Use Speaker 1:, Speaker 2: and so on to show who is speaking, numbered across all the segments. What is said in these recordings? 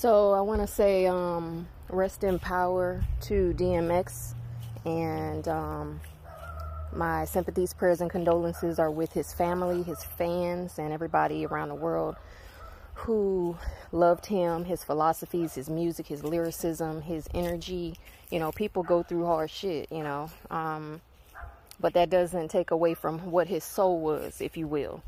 Speaker 1: So I want to say um, rest in power to DMX, and um, my sympathies, prayers, and condolences are with his family, his fans, and everybody around the world who loved him, his philosophies, his music, his lyricism, his energy. You know, people go through hard shit, you know, um, but that doesn't take away from what his soul was, if you will.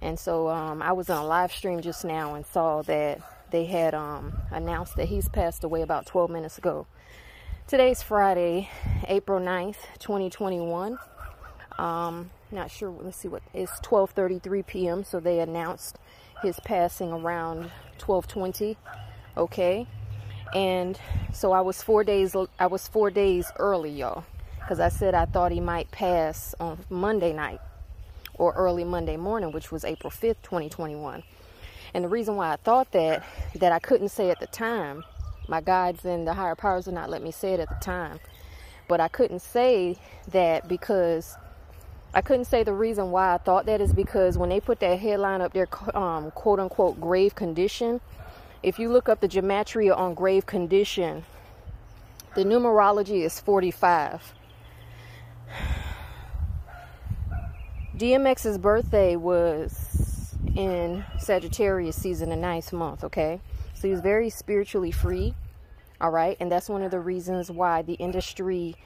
Speaker 1: And so um, I was on a live stream just now and saw that they had um, announced that he's passed away about 12 minutes ago. Today's Friday, April 9th, 2021. Um, not sure, let's see what, it's 12.33 p.m. So they announced his passing around 12.20, okay? And so I was four days, I was four days early, y'all. Because I said I thought he might pass on Monday night or early Monday morning, which was April 5th, 2021. And the reason why I thought that, that I couldn't say at the time, my guides and the higher powers would not let me say it at the time. But I couldn't say that because I couldn't say the reason why I thought that is because when they put that headline up there, um, quote unquote, grave condition, if you look up the gematria on grave condition, the numerology is 45. DMX's birthday was in Sagittarius season, the ninth month, okay? So he was very spiritually free, all right? And that's one of the reasons why the industry,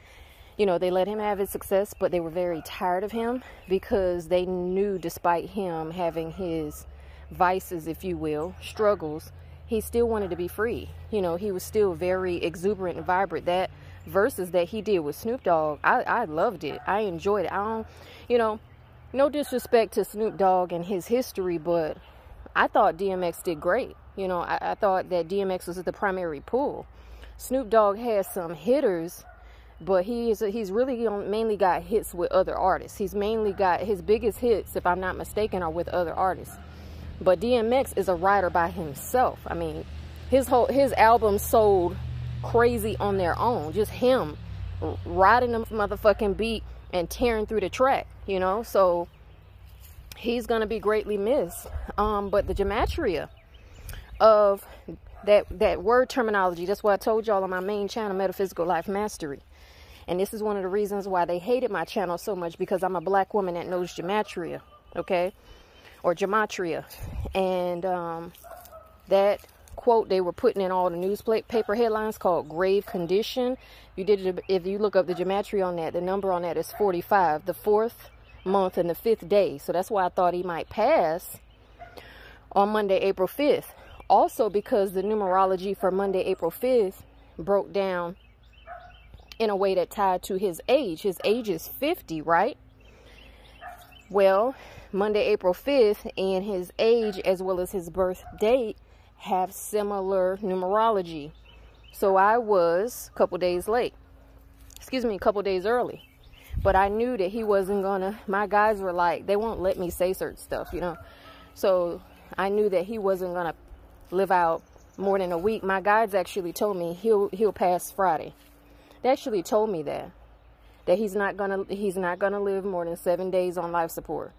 Speaker 1: you know, they let him have his success, but they were very tired of him because they knew despite him having his vices, if you will, struggles, he still wanted to be free. You know, he was still very exuberant and vibrant. That verses that he did with Snoop Dogg, I, I loved it. I enjoyed it. I don't, you know, no disrespect to Snoop Dogg and his history, but I thought DMX did great. You know, I, I thought that DMX was the primary pull. Snoop Dogg has some hitters, but he is he's really mainly got hits with other artists. He's mainly got his biggest hits, if I'm not mistaken, are with other artists. But DMX is a writer by himself. I mean, his whole his album sold crazy on their own. Just him riding the motherfucking beat and tearing through the track, you know. So he's going to be greatly missed. Um, but the gematria of that that word terminology, that's what I told y'all on my main channel, Metaphysical Life Mastery. And this is one of the reasons why they hated my channel so much because I'm a black woman that knows gematria, okay? Or gematria. And um, that quote they were putting in all the newspaper headlines called grave condition. You did if you look up the gematria on that, the number on that is 45, the fourth month and the fifth day. So that's why I thought he might pass on Monday, April 5th. Also because the numerology for Monday, April 5th broke down in a way that tied to his age. His age is 50, right? Well, Monday, April 5th, and his age as well as his birth date have similar numerology. So I was a couple days late. Excuse me, a couple days early. But I knew that he wasn't gonna, my guys were like, they won't let me say certain stuff, you know. So I knew that he wasn't gonna live out more than a week. My guides actually told me he'll he'll pass Friday. They actually told me that. That he's not gonna he's not gonna live more than seven days on life support.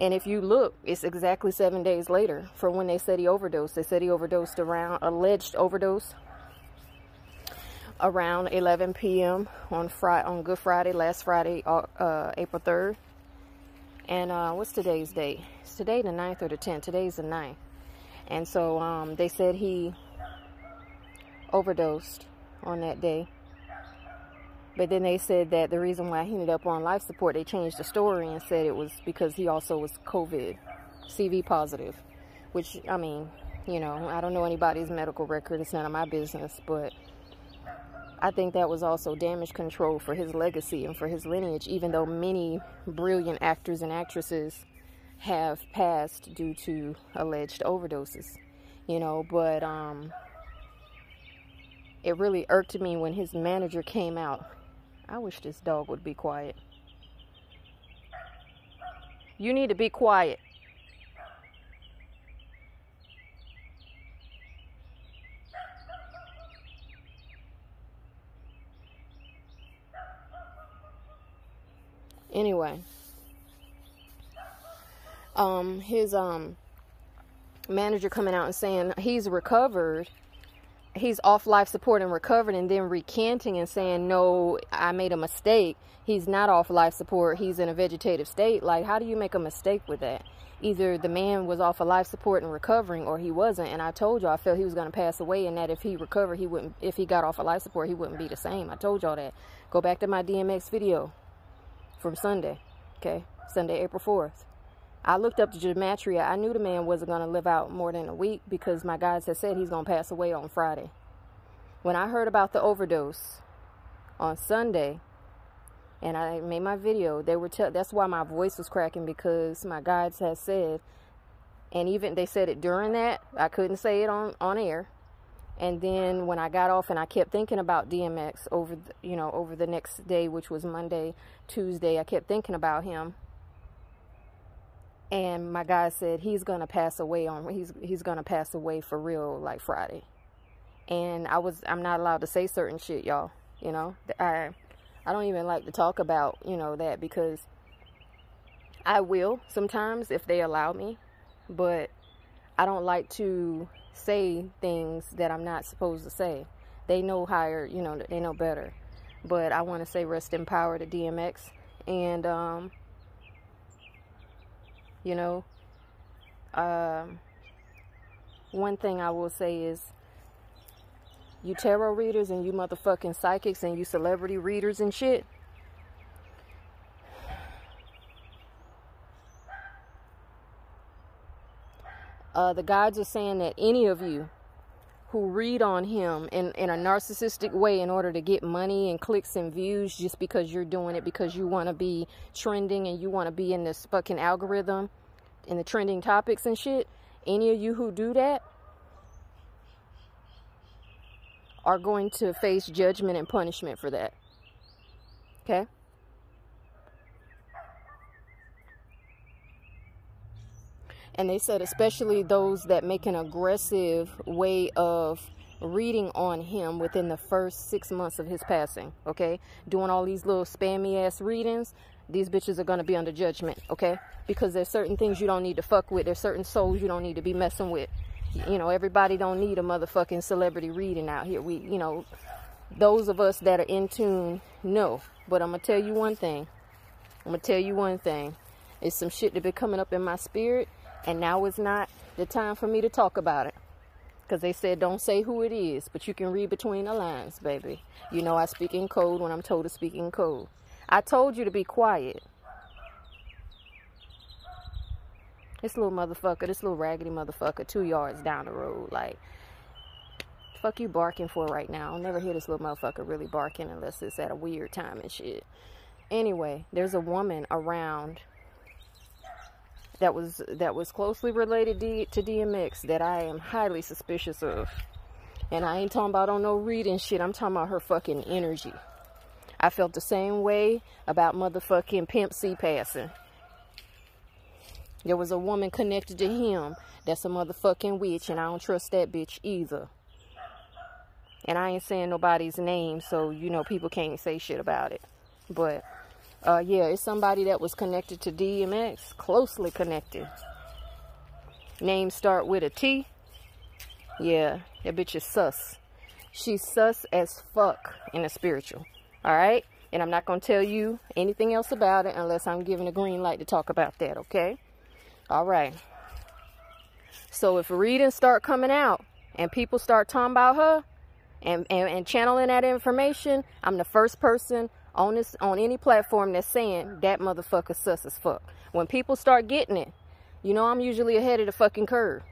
Speaker 1: And if you look, it's exactly seven days later from when they said he overdosed. They said he overdosed around, alleged overdose, around 11 p.m. on Friday, on Good Friday, last Friday, uh, uh April 3rd. And uh, what's today's date? Is today the 9th or the 10th? Today's the 9th. And so um, they said he overdosed on that day. But then they said that the reason why he ended up on life support, they changed the story and said it was because he also was COVID, CV positive. Which, I mean, you know, I don't know anybody's medical record. It's none of my business. But I think that was also damage control for his legacy and for his lineage, even though many brilliant actors and actresses have passed due to alleged overdoses. You know, but um, it really irked me when his manager came out I wish this dog would be quiet. You need to be quiet. Anyway, um, his um, manager coming out and saying he's recovered he's off life support and recovered and then recanting and saying no i made a mistake. He's not off life support. He's in a vegetative state. Like how do you make a mistake with that? Either the man was off of life support and recovering or he wasn't. And i told y'all i felt he was going to pass away and that if he recovered he wouldn't if he got off of life support he wouldn't be the same. I told y'all that. Go back to my dmx video from sunday okay? Sunday april 4th I looked up the gematria. I knew the man wasn't going to live out more than a week because my guys had said he's going to pass away on Friday. When I heard about the overdose on Sunday, and I made my video, they were that's why my voice was cracking because my guides had said, and even they said it during that. I couldn't say it on on air. And then when I got off and I kept thinking about DMX over, the, you know, over the next day, which was Monday, Tuesday, I kept thinking about him and my guy said he's gonna pass away on he's he's gonna pass away for real like Friday. And I was I'm not allowed to say certain shit, y'all. You know, I I don't even like to talk about you know that because I will sometimes if they allow me, but I don't like to say things that I'm not supposed to say. They know higher, you know, they know better. But I want to say rest in power to DMX and um you know? Um, one thing i will say is you tarot readers and you motherfucking psychics and you celebrity readers and shit uh, the guides are saying that any of you who read on him in, in a narcissistic way in order to get money and clicks and views just because you're doing it because you want to be trending and you want to be in this fucking algorithm in the trending topics and shit. Any of you who do that are going to face judgment and punishment for that. Okay? And they said, especially those that make an aggressive way of reading on him within the first six months of his passing. Okay? Doing all these little spammy ass readings. These bitches are to be under judgment. Okay? Because there's certain things you don't need to fuck with. There's certain souls you don't need to be messing with. You know, everybody don't need a motherfucking celebrity reading out here. We, you know, those of us that are in tune know. But I'm to tell you one thing. I'm to tell you one thing. It's some shit that been coming up in my spirit and now is not the time for me to talk about it. Because they said don't say who it is, but you can read between the lines, baby. You know I speak in code when I'm told to speak in code. I told you to be quiet. This little motherfucker, this little raggedy motherfucker, two yards down the road, like, fuck you barking for right now. I'll never hear this little motherfucker really barking unless it's at a weird time and shit. Anyway, there's a woman around that was that was closely related to DMX that I am highly suspicious of. And I ain't talking about on no reading shit. I'm talking about her fucking energy. I felt the same way about motherfucking Pimp C passing. There was a woman connected to him that's a motherfucking witch, and I don't trust that bitch either. And I ain't saying nobody's name, so you know people can't say shit about it. But uh, yeah, it's somebody that was connected to DMX, closely connected. Names start with a T. Yeah, that bitch is sus. She's sus as fuck in the spiritual. All right? And I'm not going to tell you anything else about it unless I'm given a green light to talk about that, okay? All right. So if readings start coming out and people start talking about her and, and, and channeling that information, I'm the first person on this on any platform that's saying that motherfucker sus as fuck. When people start getting it, you know I'm usually ahead of the fucking curve.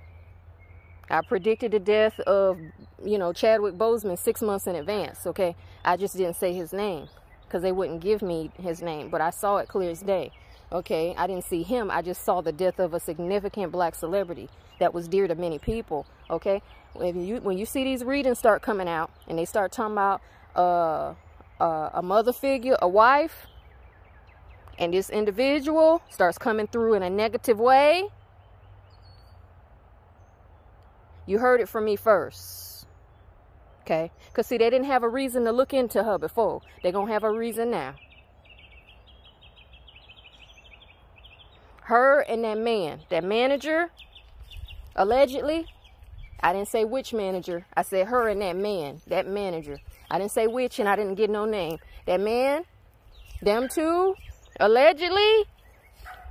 Speaker 1: I predicted the death of, you know, Chadwick Boseman six months in advance, okay? I just didn't say his name because they wouldn't give me his name, but I saw it clear as day, okay? I didn't see him. I just saw the death of a significant black celebrity that was dear to many people, okay? When you, when you see these readings start coming out and they start talking about, uh, uh, a mother figure, a wife, and this individual starts coming through in a negative way, you heard it from me first. Okay? Because, see, they didn't have a reason to look into her before. They're going to have a reason now. Her and that man, that manager Allegedly, I didn't say which manager. I said her and that man, that manager. I didn't say which and I didn't get no name. That man, them two, allegedly,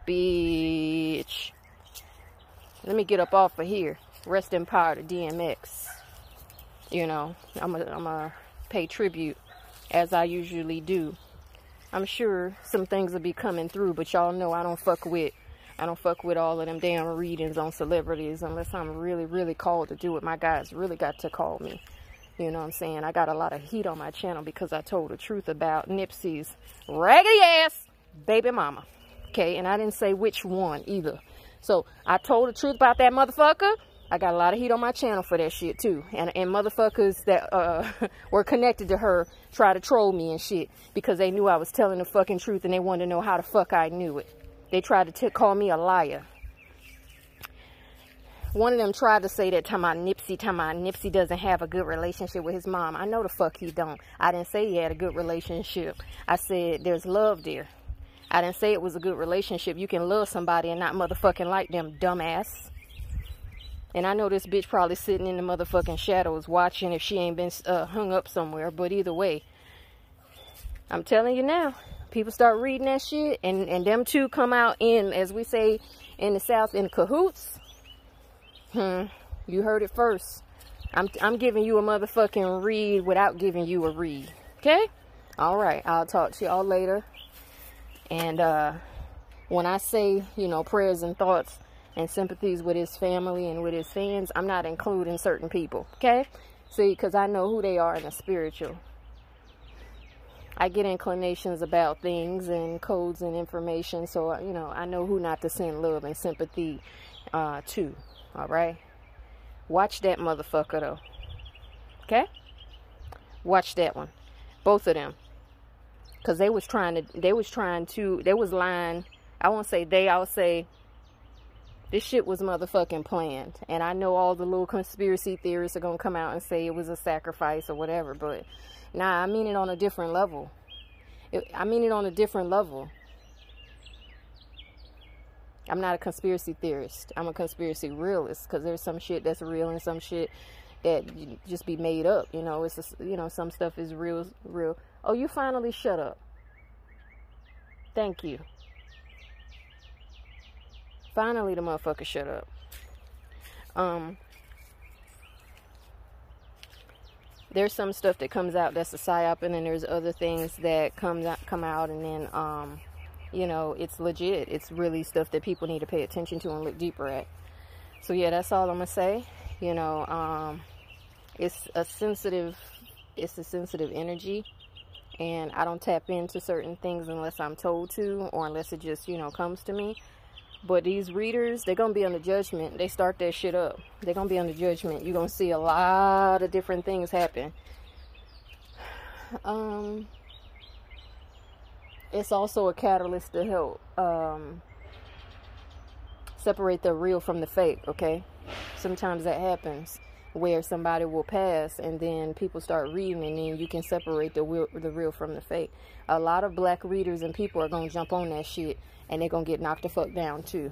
Speaker 1: bitch. Let me get up off of here. Rest in power to DMX. You know, I'm going to pay tribute as I usually do. I'm sure some things will be coming through, but y'all know I don't fuck with I don't fuck with all of them damn readings on celebrities unless I'm really, really called to do it. My guys really got to call me. You know what I'm saying? I got a lot of heat on my channel because I told the truth about Nipsey's raggedy ass baby mama. Okay, and I didn't say which one either. So I told the truth about that motherfucker. I got a lot of heat on my channel for that shit too. And and motherfuckers that uh, were connected to her try to troll me and shit because they knew I was telling the fucking truth and they wanted to know how the fuck I knew it. They tried to call me a liar. One of them tried to say that time my Nipsey, time my Nipsey doesn't have a good relationship with his mom. I know the fuck he don't. I didn't say he had a good relationship. I said there's love there. I didn't say it was a good relationship. You can love somebody and not motherfucking like them, dumbass. And I know this bitch probably sitting in the motherfucking shadows watching if she ain't been uh, hung up somewhere. But either way, I'm telling you now, people start reading that shit and, and them two come out in, as we say in the South, in cahoots. Hmm, you heard it first. I'm, I'm giving you a motherfucking read without giving you a read. Okay? All right. I'll talk to y'all later. And uh, when I say, you know, prayers and thoughts and sympathies with his family and with his fans, I'm not including certain people. Okay? See, because I know who they are in the spiritual. I get inclinations about things and codes and information, so you know I know who not to send love and sympathy uh, to. All right, watch that motherfucker though. Okay, watch that one, both of them, cause they was trying to, they was trying to, they was lying. I won't say they, I'll say this shit was motherfucking planned. And I know all the little conspiracy theorists are gonna come out and say it was a sacrifice or whatever, but Nah, I mean it on a different level. It, I mean it on a different level. I'm not a conspiracy theorist. I'm a conspiracy realist because there's some shit that's real and some shit that just be made up. You know, it's a, you know some stuff is real, real. Oh, you finally shut up. Thank you. Finally, the motherfucker shut up. Um, there's some stuff that comes out that's a psyop, and then there's other things that comes out, come out, and then um, you know it's legit. It's really stuff that people need to pay attention to and look deeper at. So yeah, that's all I'm gonna say. You know, um, it's a sensitive, it's a sensitive energy, and I don't tap into certain things unless I'm told to, or unless it just you know comes to me. But these readers, they're to be under judgment. They start that shit up. They're to be under judgment. You're to see a lot of different things happen. Um, it's also a catalyst to help um, separate the real from the fake, okay? Sometimes that happens where somebody will pass and then people start reading and then you can separate the real, the real from the fake. A lot of black readers and people are going to jump on that shit and they're going to get knocked the fuck down too.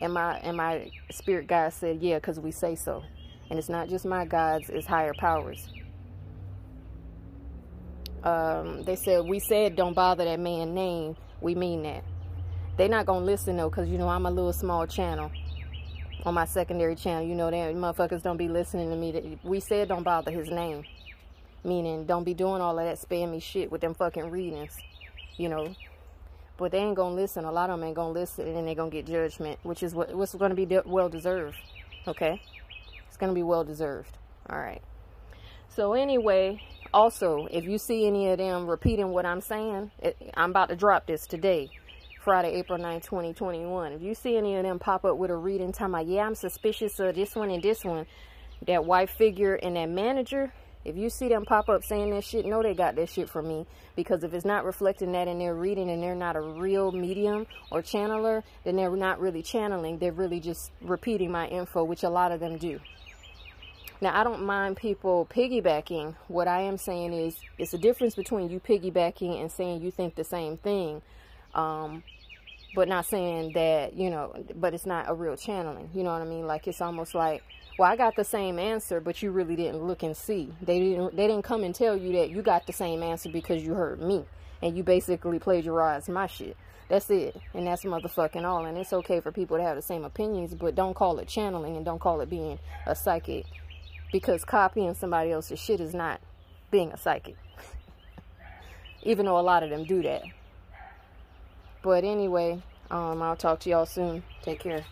Speaker 1: And my, and my spirit guide said, yeah, because we say so. And it's not just my gods, it's higher powers. Um, they said, we said don't bother that man name. We mean that. They're not going to listen though because, you know, I'm a little small channel on my secondary channel. You know, that motherfuckers don't be listening to me. That We said don't bother his name. Meaning, don't be doing all of that spammy shit with them fucking readings. You know. But they ain't gonna listen. A lot of them ain't gonna listen, and they gonna get judgment, which is what what's gonna be well deserved. Okay, it's gonna be well deserved. All right. So anyway, also, if you see any of them repeating what I'm saying, it, I'm about to drop this today. Friday, April 9, 2021. If you see any of them pop up with a reading talking about, yeah, I'm suspicious of this one and this one, that white figure and that manager, if you see them pop up saying that shit, know they got that shit from me. Because if it's not reflecting that in their reading and they're not a real medium or channeler, then they're not really channeling. They're really just repeating my info, which a lot of them do. Now, I don't mind people piggybacking. What I am saying is, it's a difference between you piggybacking and saying you think the same thing. Um, but not saying that, you know, but it's not a real channeling. You know what I mean? Like it's almost like, well, I got the same answer, but you really didn't look and see. They didn't they didn't come and tell you that you got the same answer because you heard me and you basically plagiarized my shit. That's it. And that's motherfucking all. And it's okay for people to have the same opinions, but don't call it channeling and don't call it being a psychic. Because copying somebody else's shit is not being a psychic. Even though a lot of them do that. But anyway, um, I'll talk to y'all soon. Take care.